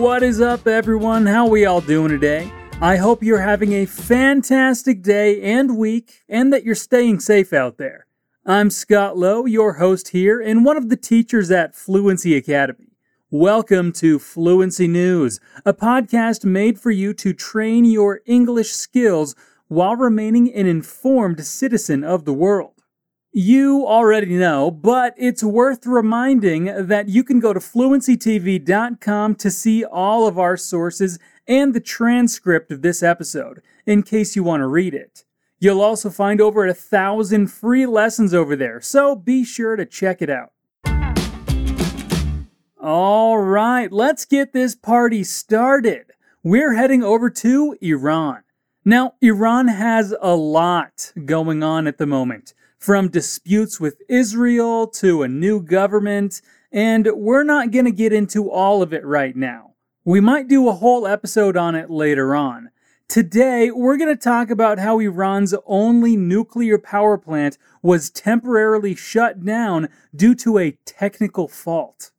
What is up, everyone? How we all doing today? I hope you're having a fantastic day and week, and that you're staying safe out there. I'm Scott Lowe, your host here, and one of the teachers at Fluency Academy. Welcome to Fluency News, a podcast made for you to train your English skills while remaining an informed citizen of the world. You already know, but it's worth reminding that you can go to fluencytv.com to see all of our sources and the transcript of this episode in case you want to read it. You'll also find over a thousand free lessons over there, so be sure to check it out. All right, let's get this party started. We're heading over to Iran. Now, Iran has a lot going on at the moment, from disputes with Israel to a new government, and we're not going to get into all of it right now. We might do a whole episode on it later on. Today, we're going to talk about how Iran's only nuclear power plant was temporarily shut down due to a technical fault.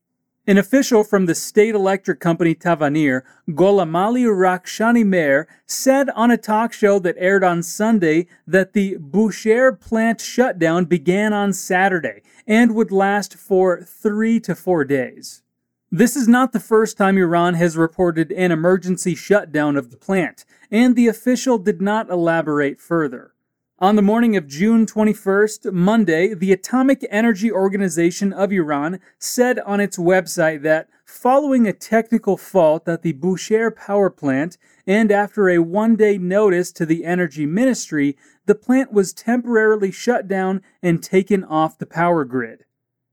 An official from the state electric company Tavanir, Golamali Rakshani Rakhshani said on a talk show that aired on Sunday that the Bushehr plant shutdown began on Saturday and would last for three to four days. This is not the first time Iran has reported an emergency shutdown of the plant, and the official did not elaborate further. On the morning of June 21st, Monday, the Atomic Energy Organization of Iran said on its website that following a technical fault at the Bushehr power plant and after a one day notice to the Energy Ministry, the plant was temporarily shut down and taken off the power grid.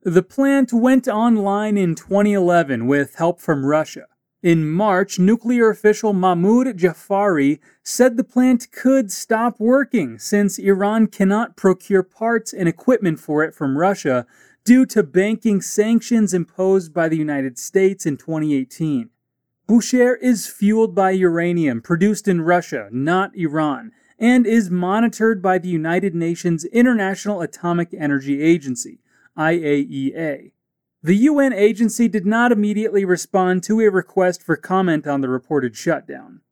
The plant went online in 2011 with help from Russia. In March, nuclear official Mahmoud Jafari said the plant could stop working since Iran cannot procure parts and equipment for it from Russia due to banking sanctions imposed by the United States in 2018. Bushehr is fueled by uranium produced in Russia, not Iran, and is monitored by the United Nations International Atomic Energy Agency, IAEA. The UN agency did not immediately respond to a request for comment on the reported shutdown.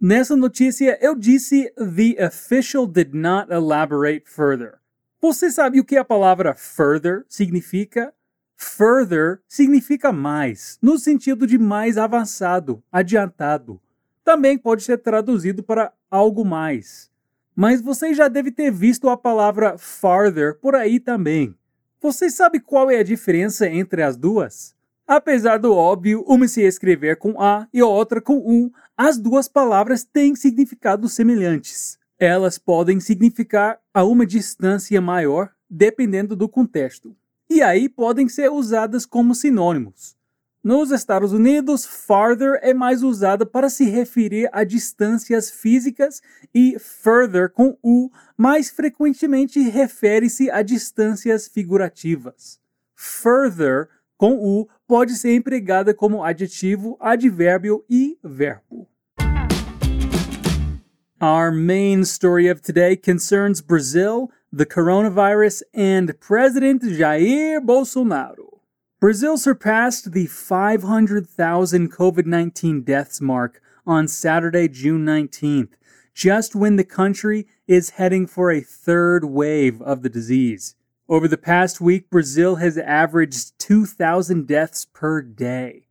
Nessa notícia, eu disse the official did not elaborate further. Você sabe o que a palavra further significa? Further significa mais, no sentido de mais avançado, adiantado. Também pode ser traduzido para algo mais. Mas você já deve ter visto a palavra farther por aí também. Você sabe qual é a diferença entre as duas? Apesar do óbvio, uma se escrever com A e a outra com U, as duas palavras têm significados semelhantes. Elas podem significar a uma distância maior, dependendo do contexto, e aí podem ser usadas como sinônimos. Nos Estados Unidos, farther é mais usada para se referir a distâncias físicas e further com U mais frequentemente refere-se a distâncias figurativas. Further com U pode ser empregada como adjetivo, advérbio e verbo. Our main story of today concerns Brazil, the coronavirus, and President Jair Bolsonaro. Brazil surpassed the 500,000 COVID 19 deaths mark on Saturday, June 19th, just when the country is heading for a third wave of the disease. Over the past week, Brazil has averaged 2,000 deaths per day.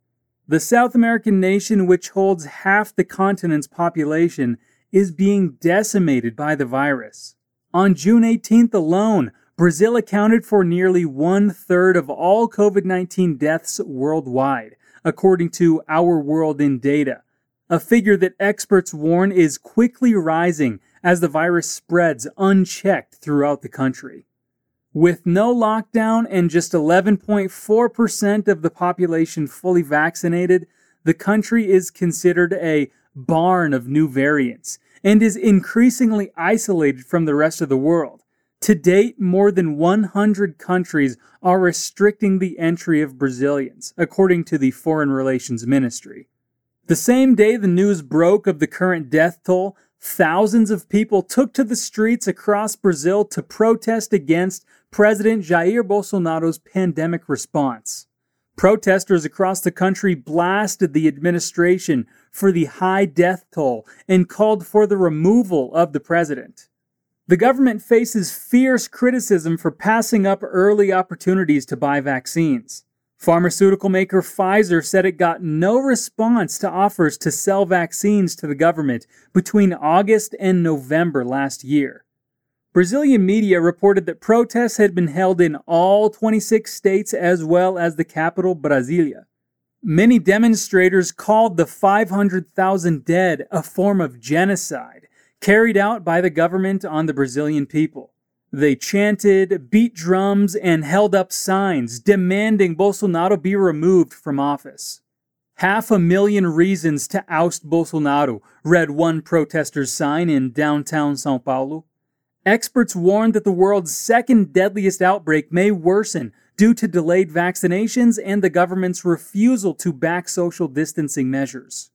The South American nation, which holds half the continent's population, is being decimated by the virus. On June 18th alone, Brazil accounted for nearly one third of all COVID 19 deaths worldwide, according to Our World in Data, a figure that experts warn is quickly rising as the virus spreads unchecked throughout the country. With no lockdown and just 11.4% of the population fully vaccinated, the country is considered a barn of new variants and is increasingly isolated from the rest of the world. To date, more than 100 countries are restricting the entry of Brazilians, according to the Foreign Relations Ministry. The same day the news broke of the current death toll, thousands of people took to the streets across Brazil to protest against President Jair Bolsonaro's pandemic response. Protesters across the country blasted the administration for the high death toll and called for the removal of the president. The government faces fierce criticism for passing up early opportunities to buy vaccines. Pharmaceutical maker Pfizer said it got no response to offers to sell vaccines to the government between August and November last year. Brazilian media reported that protests had been held in all 26 states as well as the capital, Brasilia. Many demonstrators called the 500,000 dead a form of genocide carried out by the government on the Brazilian people. They chanted, beat drums, and held up signs demanding Bolsonaro be removed from office. Half a million reasons to oust Bolsonaro, read one protester's sign in downtown Sao Paulo. Experts warned that the world's second deadliest outbreak may worsen due to delayed vaccinations and the government's refusal to back social distancing measures.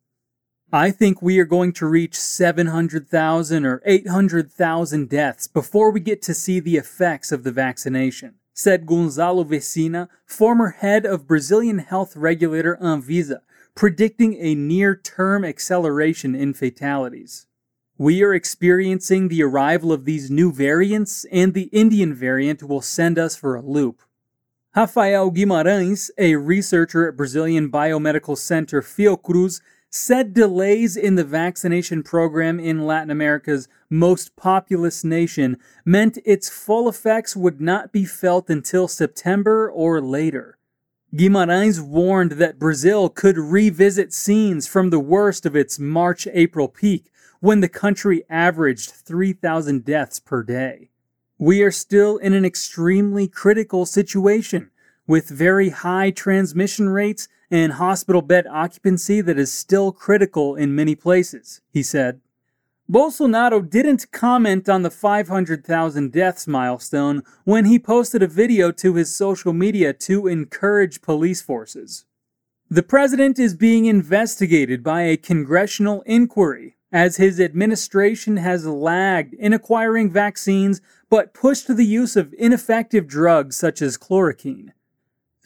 I think we are going to reach 700,000 or 800,000 deaths before we get to see the effects of the vaccination, said Gonzalo Vecina, former head of Brazilian health regulator Anvisa, predicting a near term acceleration in fatalities. We are experiencing the arrival of these new variants, and the Indian variant will send us for a loop. Rafael Guimarães, a researcher at Brazilian Biomedical Center Fiocruz, said delays in the vaccination program in Latin America's most populous nation meant its full effects would not be felt until September or later. Guimarães warned that Brazil could revisit scenes from the worst of its March April peak when the country averaged 3,000 deaths per day. We are still in an extremely critical situation with very high transmission rates and hospital bed occupancy that is still critical in many places, he said. Bolsonaro didn't comment on the 500,000 deaths milestone when he posted a video to his social media to encourage police forces. The president is being investigated by a congressional inquiry as his administration has lagged in acquiring vaccines but pushed the use of ineffective drugs such as chloroquine.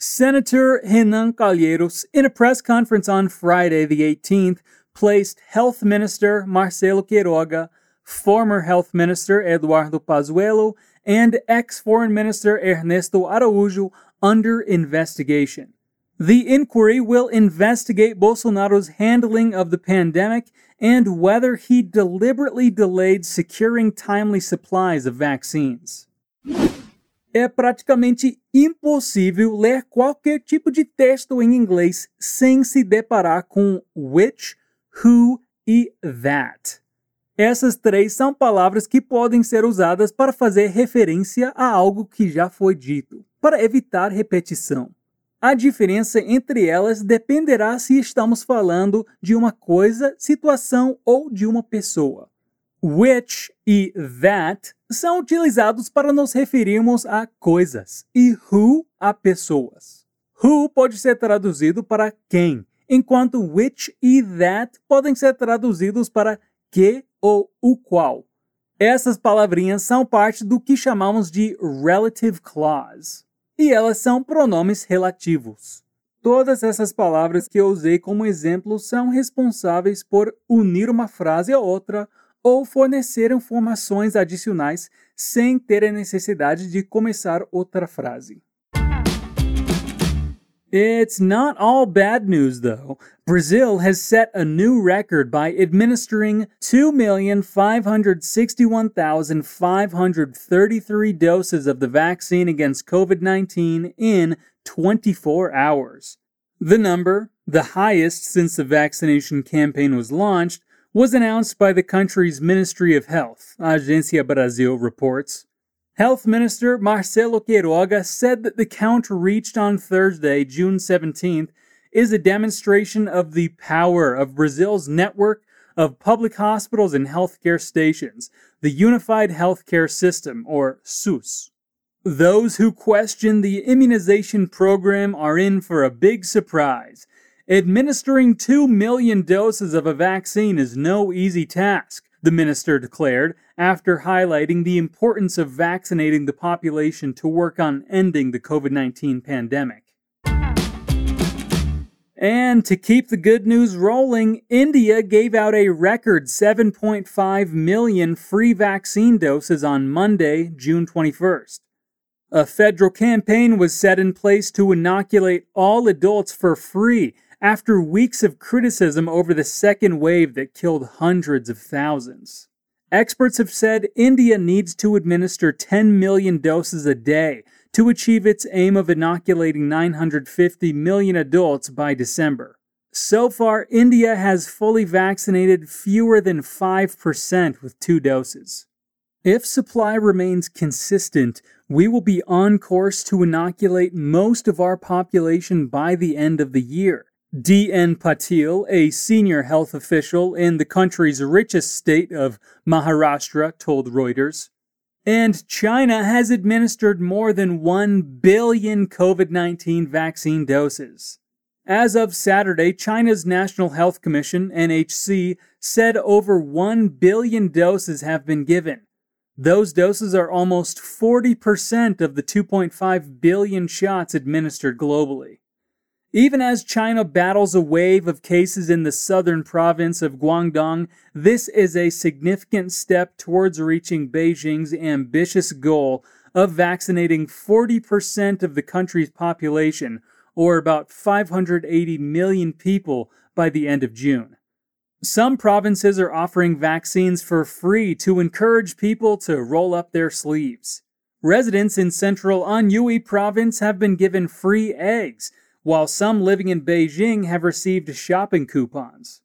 Senator Renan Calheiros, in a press conference on Friday, the 18th, placed Health Minister Marcelo Queiroga, former Health Minister Eduardo Pazuello, and ex Foreign Minister Ernesto Araújo under investigation. The inquiry will investigate Bolsonaro's handling of the pandemic and whether he deliberately delayed securing timely supplies of vaccines. É praticamente impossível ler qualquer tipo de texto em inglês sem se deparar com which, who e that. Essas três são palavras que podem ser usadas para fazer referência a algo que já foi dito, para evitar repetição. A diferença entre elas dependerá se estamos falando de uma coisa, situação ou de uma pessoa. Which e that são utilizados para nos referirmos a coisas e who a pessoas. Who pode ser traduzido para quem, enquanto which e that podem ser traduzidos para que ou o qual. Essas palavrinhas são parte do que chamamos de relative clause, e elas são pronomes relativos. Todas essas palavras que eu usei como exemplo são responsáveis por unir uma frase a outra ou fornecer informações adicionais sem ter a necessidade de começar outra frase. It's not all bad news, though. Brazil has set a new record by administering 2,561,533 doses of the vaccine against COVID 19 in 24 hours. The number, the highest since the vaccination campaign was launched, was announced by the country's Ministry of Health, Agência Brasil reports. Health Minister Marcelo Queiroga said that the count reached on Thursday, June 17th, is a demonstration of the power of Brazil's network of public hospitals and healthcare stations, the Unified Healthcare System, or SUS. Those who question the immunization program are in for a big surprise Administering 2 million doses of a vaccine is no easy task, the minister declared, after highlighting the importance of vaccinating the population to work on ending the COVID 19 pandemic. And to keep the good news rolling, India gave out a record 7.5 million free vaccine doses on Monday, June 21st. A federal campaign was set in place to inoculate all adults for free after weeks of criticism over the second wave that killed hundreds of thousands. Experts have said India needs to administer 10 million doses a day to achieve its aim of inoculating 950 million adults by December. So far, India has fully vaccinated fewer than 5% with two doses. If supply remains consistent, we will be on course to inoculate most of our population by the end of the year. D.N. Patil, a senior health official in the country's richest state of Maharashtra, told Reuters. And China has administered more than 1 billion COVID 19 vaccine doses. As of Saturday, China's National Health Commission, NHC, said over 1 billion doses have been given. Those doses are almost 40% of the 2.5 billion shots administered globally. Even as China battles a wave of cases in the southern province of Guangdong, this is a significant step towards reaching Beijing's ambitious goal of vaccinating 40% of the country's population, or about 580 million people, by the end of June. Some provinces are offering vaccines for free to encourage people to roll up their sleeves. Residents in central Anhui province have been given free eggs, while some living in Beijing have received shopping coupons.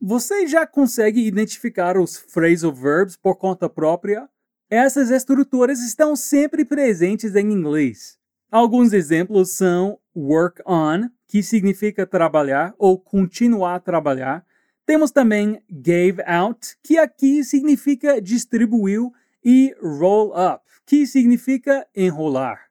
Você já consegue identificar os phrasal verbs por conta própria? Essas estruturas estão sempre presentes em inglês. Alguns exemplos são work on, que significa trabalhar ou continuar a trabalhar, temos também gave out, que aqui significa distribuiu, e roll up, que significa enrolar.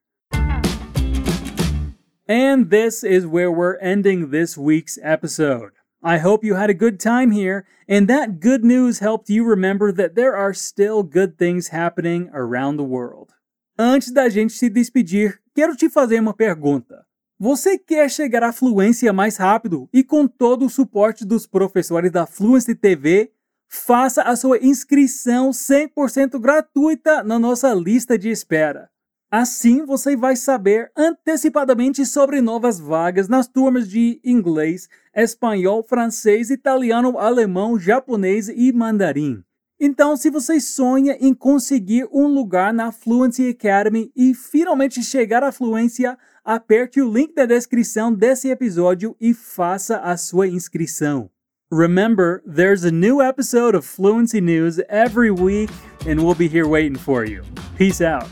And this is where we're ending this week's episode. I hope you had a good time here, and that good news helped you remember that there are still good things happening around the world. Antes da gente se despedir, quero te fazer uma pergunta. Você quer chegar à fluência mais rápido e com todo o suporte dos professores da Fluency TV? Faça a sua inscrição 100% gratuita na nossa lista de espera. Assim você vai saber antecipadamente sobre novas vagas nas turmas de inglês, espanhol, francês, italiano, alemão, japonês e mandarim. Então, se você sonha em conseguir um lugar na Fluency Academy e finalmente chegar à fluência, aperte o link da descrição desse episódio e faça a sua inscrição. Remember, there's a new episode of Fluency News every week, and we'll be here waiting for you. Peace out.